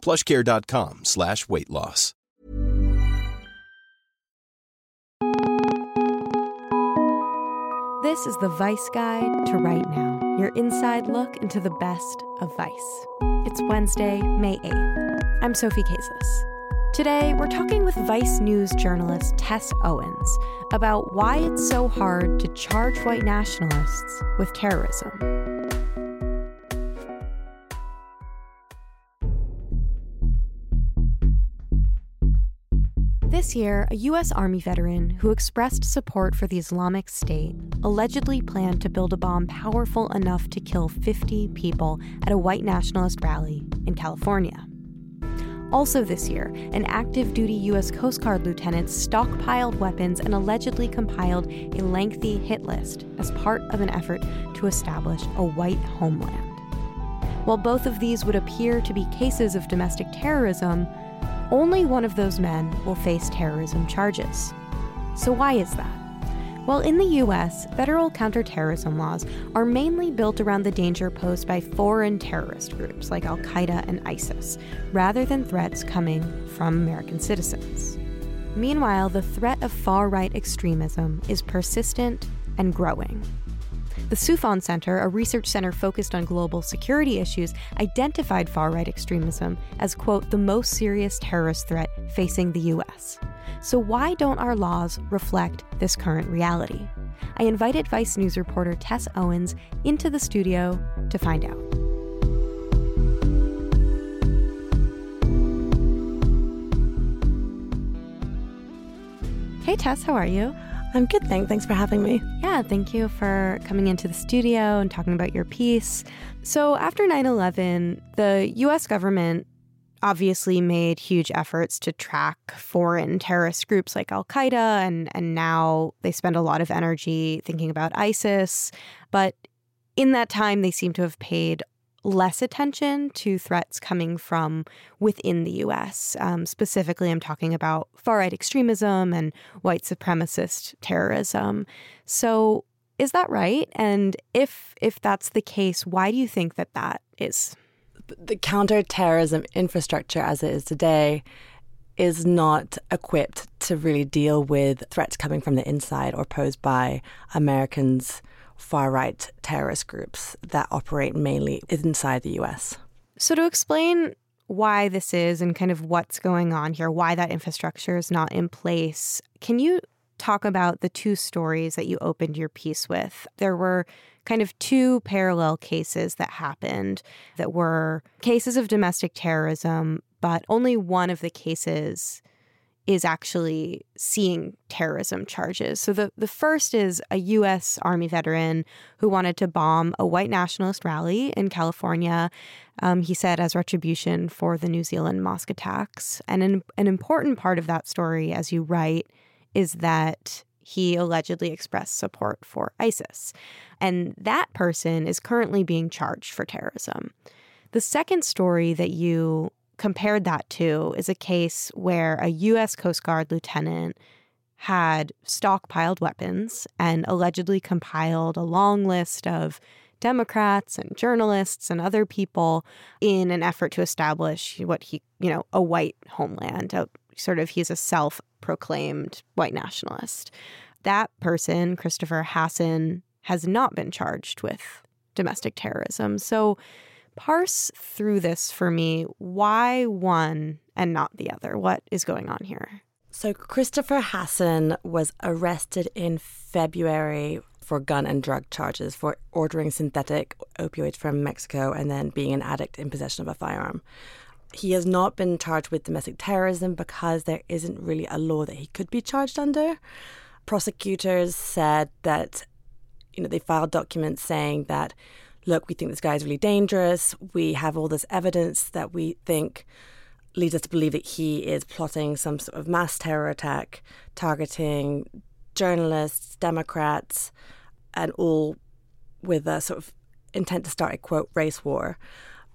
plushcare.com slash weight loss. This is the Vice Guide to Right Now, your inside look into the best of Vice. It's Wednesday, May 8th. I'm Sophie Kazis. Today, we're talking with Vice News journalist Tess Owens about why it's so hard to charge white nationalists with terrorism. Year, a U.S. Army veteran who expressed support for the Islamic State allegedly planned to build a bomb powerful enough to kill 50 people at a white nationalist rally in California. Also, this year, an active duty U.S. Coast Guard lieutenant stockpiled weapons and allegedly compiled a lengthy hit list as part of an effort to establish a white homeland. While both of these would appear to be cases of domestic terrorism, only one of those men will face terrorism charges. So, why is that? Well, in the US, federal counterterrorism laws are mainly built around the danger posed by foreign terrorist groups like Al Qaeda and ISIS, rather than threats coming from American citizens. Meanwhile, the threat of far right extremism is persistent and growing. The Soufan Center, a research center focused on global security issues, identified far right extremism as, quote, the most serious terrorist threat facing the U.S. So, why don't our laws reflect this current reality? I invited Vice News reporter Tess Owens into the studio to find out. Hey, Tess, how are you? I'm good, thanks. Thanks for having me. Yeah, thank you for coming into the studio and talking about your piece. So, after 9 11, the US government obviously made huge efforts to track foreign terrorist groups like Al Qaeda, and, and now they spend a lot of energy thinking about ISIS. But in that time, they seem to have paid less attention to threats coming from within the US. Um, specifically, I'm talking about far right extremism and white supremacist terrorism. So, is that right? And if if that's the case, why do you think that that is? The counterterrorism infrastructure as it is today is not equipped to really deal with threats coming from the inside or posed by Americans far right terrorist groups that operate mainly inside the US. So, to explain why this is and kind of what's going on here, why that infrastructure is not in place, can you talk about the two stories that you opened your piece with? There were kind of two parallel cases that happened that were cases of domestic terrorism, but only one of the cases is actually seeing terrorism charges. So the, the first is a U.S. Army veteran who wanted to bomb a white nationalist rally in California, um, he said, as retribution for the New Zealand mosque attacks. And an, an important part of that story, as you write, is that he allegedly expressed support for ISIS. And that person is currently being charged for terrorism. The second story that you compared that to is a case where a U.S. Coast Guard lieutenant had stockpiled weapons and allegedly compiled a long list of Democrats and journalists and other people in an effort to establish what he, you know, a white homeland. A, sort of, he's a self proclaimed white nationalist. That person, Christopher Hasson, has not been charged with domestic terrorism. So, parse through this for me. Why one and not the other? What is going on here? So, Christopher Hasson was arrested in February for gun and drug charges for ordering synthetic opioids from Mexico and then being an addict in possession of a firearm. He has not been charged with domestic terrorism because there isn't really a law that he could be charged under. Prosecutors said that, you know, they filed documents saying that look, we think this guy is really dangerous. We have all this evidence that we think leads us to believe that he is plotting some sort of mass terror attack targeting journalists, Democrats, and all with a sort of intent to start a quote race war.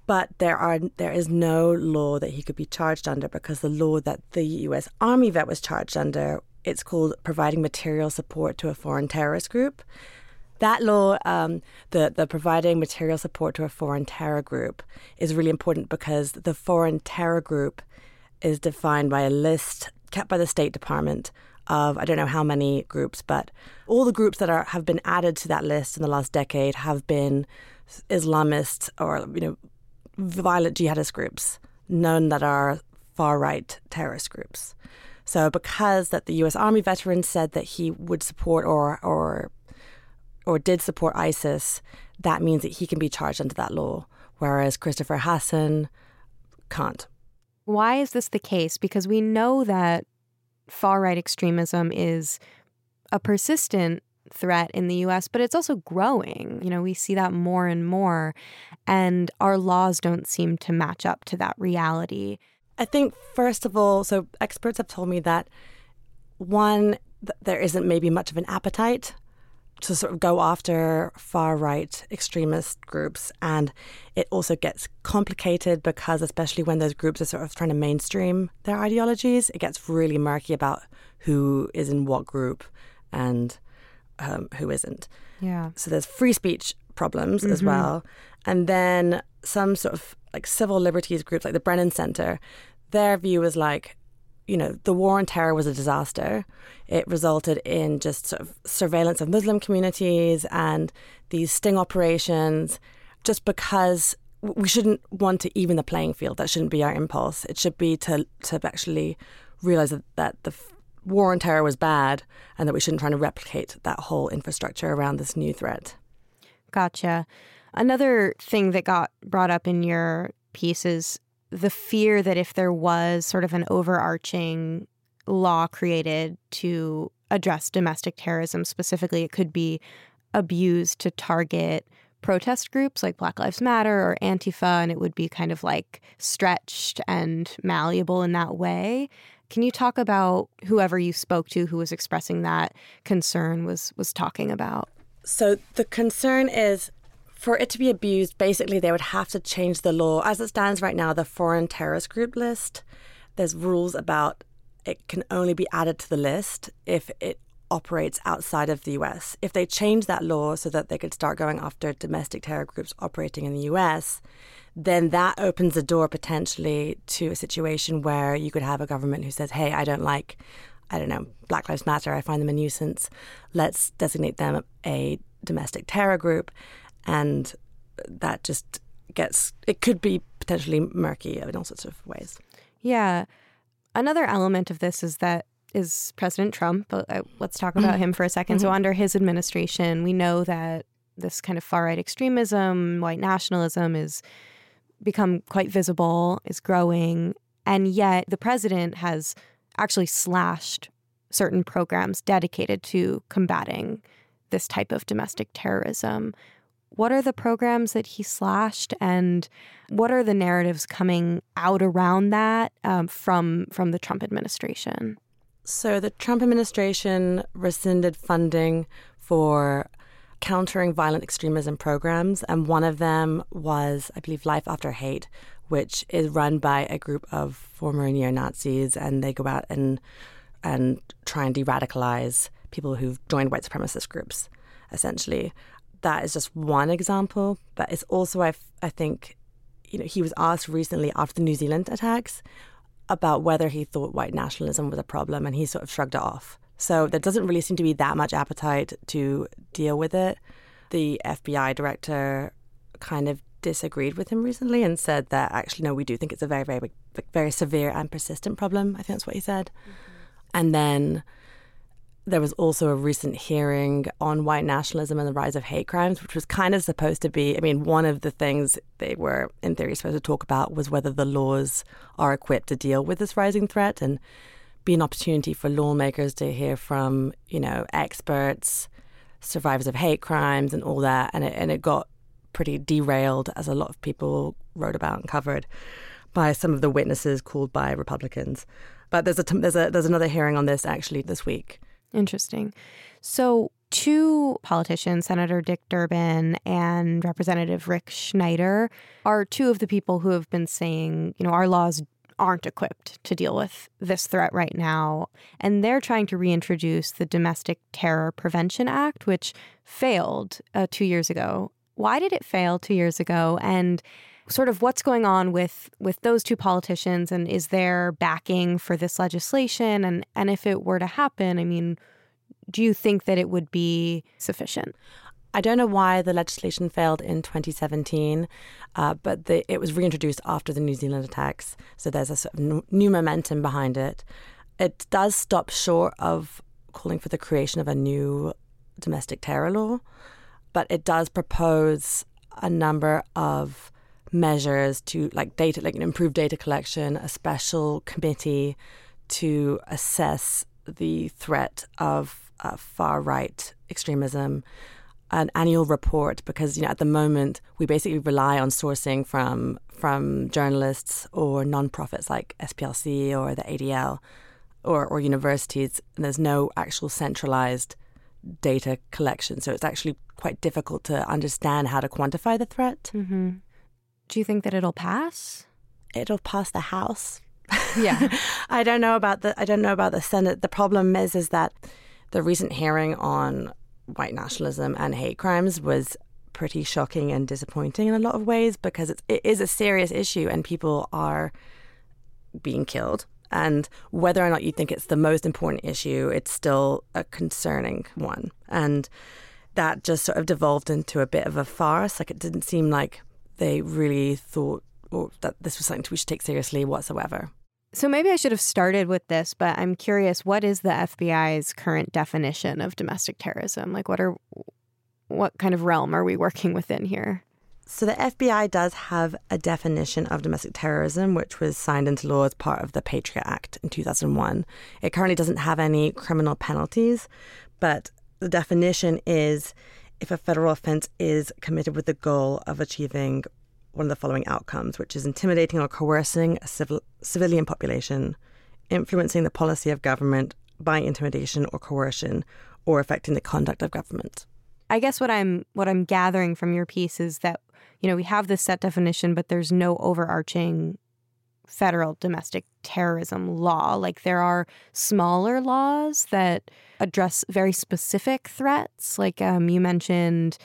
But there are there is no law that he could be charged under because the law that the U.S. Army vet was charged under it's called providing material support to a foreign terrorist group. That law, um, the the providing material support to a foreign terror group, is really important because the foreign terror group is defined by a list kept by the State Department of I don't know how many groups, but all the groups that are have been added to that list in the last decade have been Islamist or you know violent jihadist groups known that are far right terrorist groups. So because that the US Army veteran said that he would support or or or did support ISIS, that means that he can be charged under that law, whereas Christopher Hasson can't. Why is this the case? Because we know that far right extremism is a persistent threat in the US, but it's also growing. You know, we see that more and more, and our laws don't seem to match up to that reality. I think, first of all, so experts have told me that one, th- there isn't maybe much of an appetite to sort of go after far right extremist groups. And it also gets complicated because, especially when those groups are sort of trying to mainstream their ideologies, it gets really murky about who is in what group and um, who isn't. Yeah. So there's free speech problems mm-hmm. as well. And then some sort of like civil liberties groups like the Brennan Center, their view is like, you know, the war on terror was a disaster. It resulted in just sort of surveillance of Muslim communities and these sting operations just because we shouldn't want to even the playing field. That shouldn't be our impulse. It should be to, to actually realize that, that the war on terror was bad and that we shouldn't try to replicate that whole infrastructure around this new threat. Gotcha. Another thing that got brought up in your piece is the fear that if there was sort of an overarching law created to address domestic terrorism specifically, it could be abused to target protest groups like Black Lives Matter or Antifa, and it would be kind of like stretched and malleable in that way. Can you talk about whoever you spoke to who was expressing that concern was was talking about? So the concern is for it to be abused, basically, they would have to change the law. As it stands right now, the foreign terrorist group list, there's rules about it can only be added to the list if it operates outside of the US. If they change that law so that they could start going after domestic terror groups operating in the US, then that opens the door potentially to a situation where you could have a government who says, hey, I don't like, I don't know, Black Lives Matter, I find them a nuisance. Let's designate them a domestic terror group and that just gets it could be potentially murky in all sorts of ways. Yeah. Another element of this is that is President Trump. Uh, let's talk about him for a 2nd mm-hmm. So under his administration, we know that this kind of far right extremism, white nationalism is become quite visible, is growing, and yet the president has actually slashed certain programs dedicated to combating this type of domestic terrorism. What are the programs that he slashed, and what are the narratives coming out around that um, from from the Trump administration? So the Trump administration rescinded funding for countering violent extremism programs, and one of them was, I believe, Life After Hate, which is run by a group of former neo Nazis, and they go out and and try and de-radicalize people who've joined white supremacist groups, essentially that is just one example, but it's also, I, I think, you know, he was asked recently after the New Zealand attacks about whether he thought white nationalism was a problem, and he sort of shrugged it off. So there doesn't really seem to be that much appetite to deal with it. The FBI director kind of disagreed with him recently and said that actually, no, we do think it's a very, very, very severe and persistent problem. I think that's what he said. Mm-hmm. And then there was also a recent hearing on white nationalism and the rise of hate crimes, which was kind of supposed to be. I mean, one of the things they were, in theory, supposed to talk about was whether the laws are equipped to deal with this rising threat and be an opportunity for lawmakers to hear from, you know, experts, survivors of hate crimes, and all that. And it, and it got pretty derailed, as a lot of people wrote about and covered. by some of the witnesses called by Republicans. But there's a there's a there's another hearing on this actually this week. Interesting. So two politicians, Senator Dick Durbin and Representative Rick Snyder, are two of the people who have been saying, you know, our laws aren't equipped to deal with this threat right now. And they're trying to reintroduce the Domestic Terror Prevention Act, which failed uh, two years ago. Why did it fail two years ago? And sort of what's going on with with those two politicians and is there backing for this legislation and and if it were to happen i mean do you think that it would be sufficient I don't know why the legislation failed in 2017, uh, but the, it was reintroduced after the New Zealand attacks. So there's a sort of new momentum behind it. It does stop short of calling for the creation of a new domestic terror law, but it does propose a number of measures to like data, like improve data collection, a special committee to assess the threat of uh, far right extremism, an annual report because you know at the moment we basically rely on sourcing from from journalists or nonprofits like SPLC or the ADL or or universities and there's no actual centralized data collection so it's actually quite difficult to understand how to quantify the threat. Mm-hmm. Do you think that it'll pass? It'll pass the House. Yeah. I don't know about the I don't know about the Senate. The problem is is that the recent hearing on white nationalism and hate crimes was pretty shocking and disappointing in a lot of ways because it's, it is a serious issue and people are being killed. And whether or not you think it's the most important issue, it's still a concerning one. And that just sort of devolved into a bit of a farce. Like it didn't seem like they really thought or that this was something we should take seriously whatsoever. So maybe I should have started with this, but I'm curious what is the FBI's current definition of domestic terrorism? Like what are what kind of realm are we working within here? So the FBI does have a definition of domestic terrorism, which was signed into law as part of the Patriot Act in 2001. It currently doesn't have any criminal penalties, but the definition is if a federal offense is committed with the goal of achieving one of the following outcomes, which is intimidating or coercing a civil, civilian population, influencing the policy of government by intimidation or coercion, or affecting the conduct of government. I guess what I'm what I'm gathering from your piece is that you know we have this set definition, but there's no overarching federal domestic terrorism law. Like there are smaller laws that address very specific threats. Like um, you mentioned,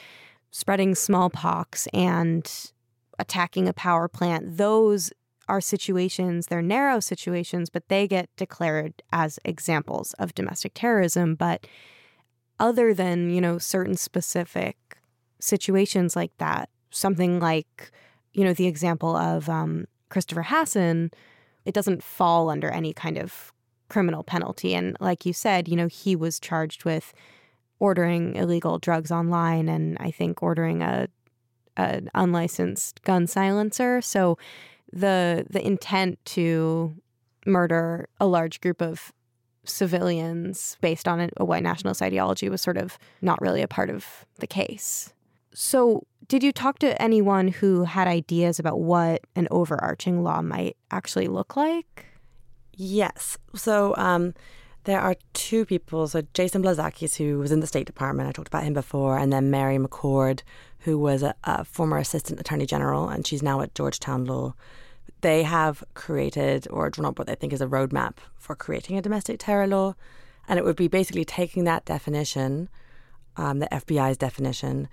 spreading smallpox and attacking a power plant, those are situations, they're narrow situations, but they get declared as examples of domestic terrorism. But other than, you know, certain specific situations like that, something like, you know, the example of um, Christopher Hasson, it doesn't fall under any kind of criminal penalty. And like you said, you know, he was charged with ordering illegal drugs online and I think ordering a an unlicensed gun silencer. So the the intent to murder a large group of civilians based on a white nationalist ideology was sort of not really a part of the case. So, did you talk to anyone who had ideas about what an overarching law might actually look like? Yes. So, um, there are two people. So, Jason Blazakis, who was in the State Department, I talked about him before, and then Mary McCord, who was a, a former assistant attorney general, and she's now at Georgetown Law. They have created or drawn up what they think is a roadmap for creating a domestic terror law. And it would be basically taking that definition, um, the FBI's definition,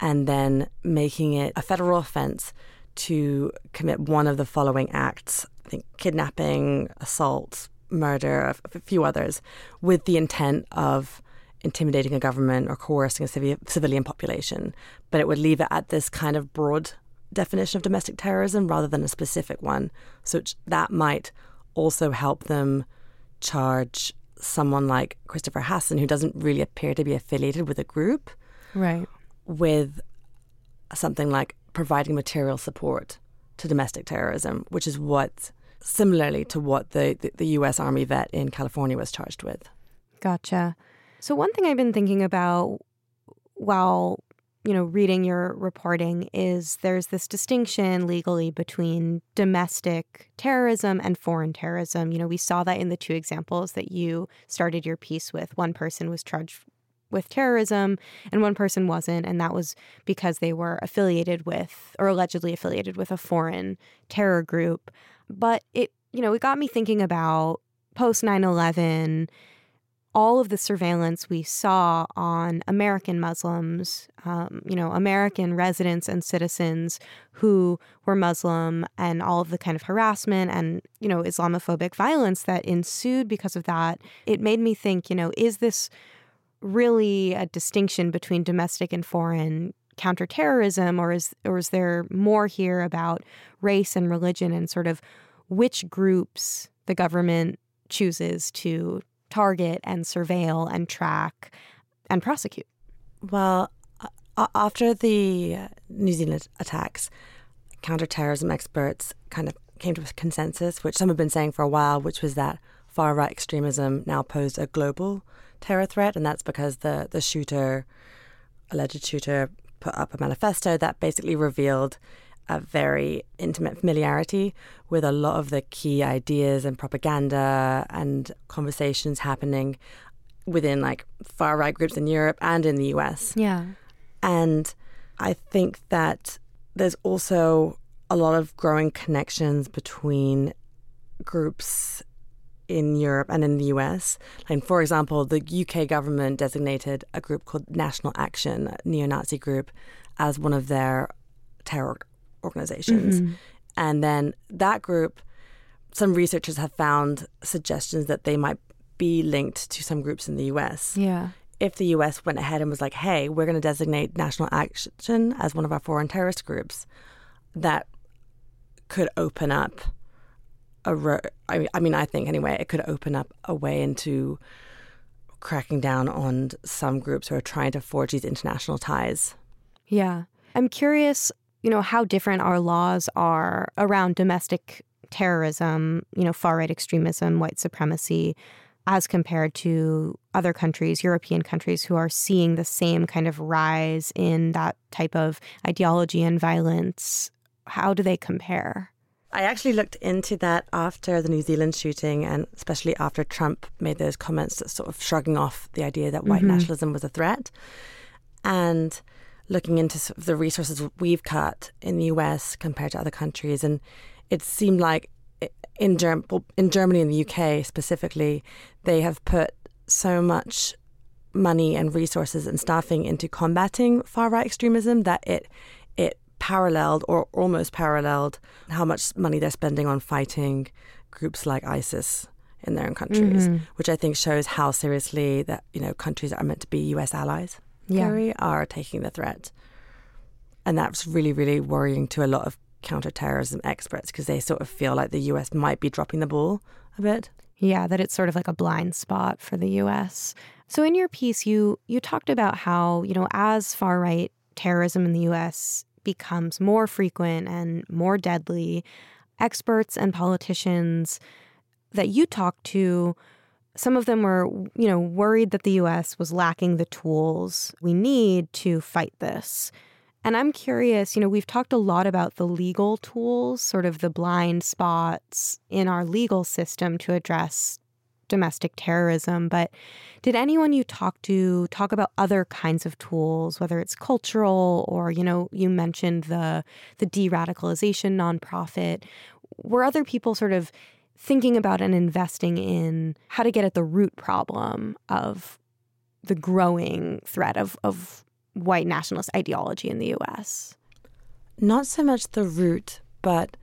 and then making it a federal offense to commit one of the following acts I think kidnapping, assault, murder, a few others, with the intent of intimidating a government or coercing a civilian population, but it would leave it at this kind of broad definition of domestic terrorism rather than a specific one. So that might also help them charge someone like Christopher Hasson, who doesn't really appear to be affiliated with a group, right, with something like providing material support to domestic terrorism, which is what similarly to what the, the, the U.S. Army vet in California was charged with. Gotcha. So, one thing I've been thinking about while you know, reading your reporting is there's this distinction legally between domestic terrorism and foreign terrorism. You know, we saw that in the two examples that you started your piece with. One person was charged with terrorism and one person wasn't and that was because they were affiliated with or allegedly affiliated with a foreign terror group. But it you know it got me thinking about post 9/11 all of the surveillance we saw on American Muslims, um, you know, American residents and citizens who were Muslim, and all of the kind of harassment and, you know, Islamophobic violence that ensued because of that, it made me think, you know, is this really a distinction between domestic and foreign counterterrorism, or is or is there more here about race and religion and sort of which groups the government chooses to target and surveil and track and prosecute? Well, after the New Zealand attacks, counterterrorism experts kind of came to a consensus, which some have been saying for a while, which was that far right extremism now posed a global terror threat, and that's because the the shooter, alleged shooter, put up a manifesto that basically revealed a very intimate familiarity with a lot of the key ideas and propaganda and conversations happening within like far right groups in Europe and in the US. Yeah. And I think that there's also a lot of growing connections between groups in Europe and in the US. Like, for example, the UK government designated a group called National Action, a neo Nazi group, as one of their terror organizations. Mm-hmm. And then that group, some researchers have found suggestions that they might be linked to some groups in the US. Yeah. If the US went ahead and was like, hey, we're going to designate National Action as one of our foreign terrorist groups, that could open up a ro- I, I mean, I think anyway, it could open up a way into cracking down on some groups who are trying to forge these international ties. Yeah. I'm curious, you know, how different our laws are around domestic terrorism, you know, far right extremism, white supremacy, as compared to other countries, European countries, who are seeing the same kind of rise in that type of ideology and violence. How do they compare? I actually looked into that after the New Zealand shooting, and especially after Trump made those comments, sort of shrugging off the idea that white mm-hmm. nationalism was a threat, and looking into sort of the resources we've cut in the US compared to other countries, and it seemed like in, Germ- in Germany and the UK specifically, they have put so much money and resources and staffing into combating far right extremism that it it paralleled or almost paralleled how much money they're spending on fighting groups like ISIS in their own countries, mm-hmm. which I think shows how seriously that you know countries that are meant to be U.S. allies yeah. are taking the threat, and that's really really worrying to a lot of counterterrorism experts because they sort of feel like the U.S. might be dropping the ball a bit. Yeah, that it's sort of like a blind spot for the U.S. So in your piece, you you talked about how you know as far right terrorism in the U.S becomes more frequent and more deadly, experts and politicians that you talked to, some of them were, you know, worried that the US was lacking the tools we need to fight this. And I'm curious, you know, we've talked a lot about the legal tools, sort of the blind spots in our legal system to address domestic terrorism, but did anyone you talk to talk about other kinds of tools, whether it's cultural or, you know, you mentioned the the de-radicalization nonprofit. Were other people sort of thinking about and investing in how to get at the root problem of the growing threat of, of white nationalist ideology in the US? Not so much the root, but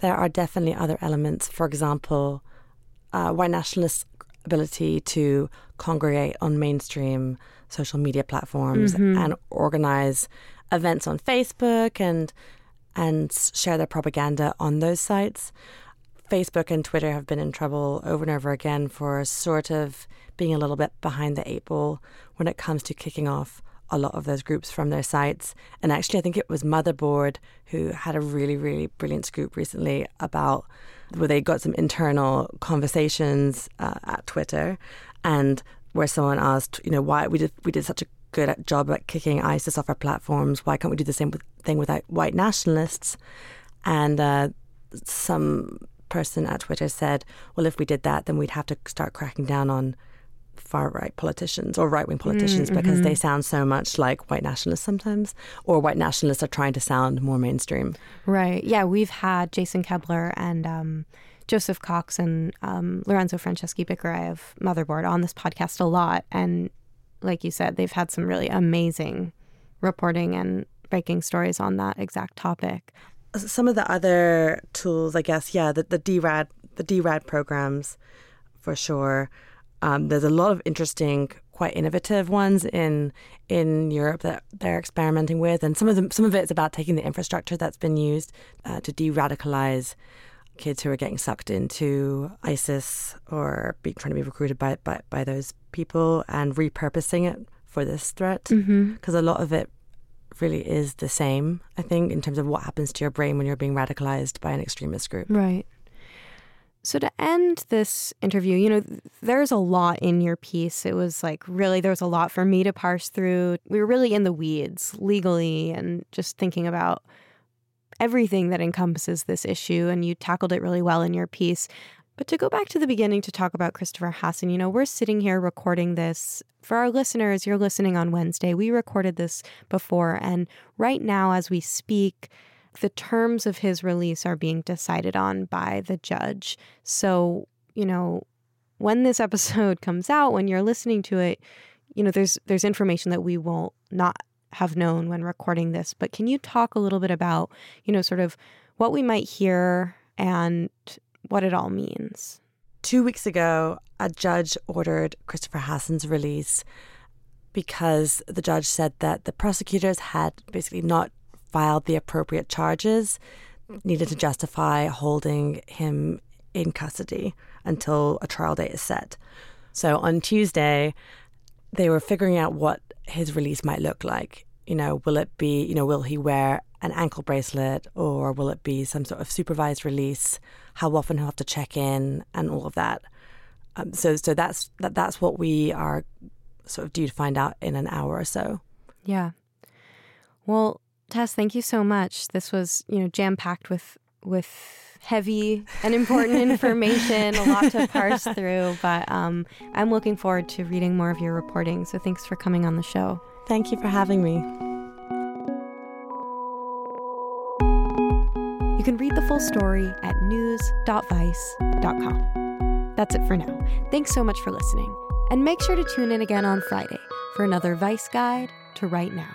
there are definitely other elements. For example, uh, white nationalists' ability to congregate on mainstream social media platforms mm-hmm. and organize events on Facebook and and share their propaganda on those sites. Facebook and Twitter have been in trouble over and over again for sort of being a little bit behind the eight ball when it comes to kicking off a lot of those groups from their sites. And actually, I think it was Motherboard who had a really, really brilliant scoop recently about where they got some internal conversations uh, at Twitter and where someone asked, you know, why we did we did such a good job at kicking ISIS off our platforms. Why can't we do the same thing with white nationalists? And uh, some person at Twitter said, well, if we did that, then we'd have to start cracking down on far right politicians or right wing politicians mm, mm-hmm. because they sound so much like white nationalists sometimes, or white nationalists are trying to sound more mainstream. Right. Yeah. We've had Jason Koebler and um, Joseph Cox and um, Lorenzo Franceschi Bicchierai of Motherboard on this podcast a lot. And like you said, they've had some really amazing reporting and breaking stories on that exact topic. Some of the other tools, I guess, yeah, the, the DRAD, the DRAD programs for sure. Um, there's a lot of interesting, quite innovative ones in in Europe that they're experimenting with, and some of them, some of it is about taking the infrastructure that's been used uh, to de-radicalize kids who are getting sucked into ISIS or be, trying to be recruited by, by by those people and repurposing it for this threat because mm-hmm. a lot of it really is the same. I think in terms of what happens to your brain when you're being radicalized by an extremist group. Right. So, to end this interview, you know, there's a lot in your piece. It was like really, there was a lot for me to parse through. We were really in the weeds legally and just thinking about everything that encompasses this issue. And you tackled it really well in your piece. But to go back to the beginning to talk about Christopher Hasson, you know, we're sitting here recording this. For our listeners, you're listening on Wednesday. We recorded this before. And right now, as we speak, the terms of his release are being decided on by the judge. So, you know, when this episode comes out, when you're listening to it, you know, there's there's information that we will not have known when recording this. But can you talk a little bit about, you know, sort of what we might hear and what it all means? Two weeks ago, a judge ordered Christopher Hasson's release because the judge said that the prosecutors had basically not filed the appropriate charges, needed to justify holding him in custody until a trial date is set. So on Tuesday, they were figuring out what his release might look like. You know, will it be, you know, will he wear an ankle bracelet or will it be some sort of supervised release? How often he'll have to check in and all of that. Um, so, so that's that, that's what we are sort of due to find out in an hour or so. Yeah. Well, Tess, thank you so much. This was, you know, jam packed with with heavy and important information, a lot to parse through. But um, I'm looking forward to reading more of your reporting. So thanks for coming on the show. Thank you for having me. You can read the full story at news.vice.com. That's it for now. Thanks so much for listening. And make sure to tune in again on Friday for another Vice Guide to Right Now.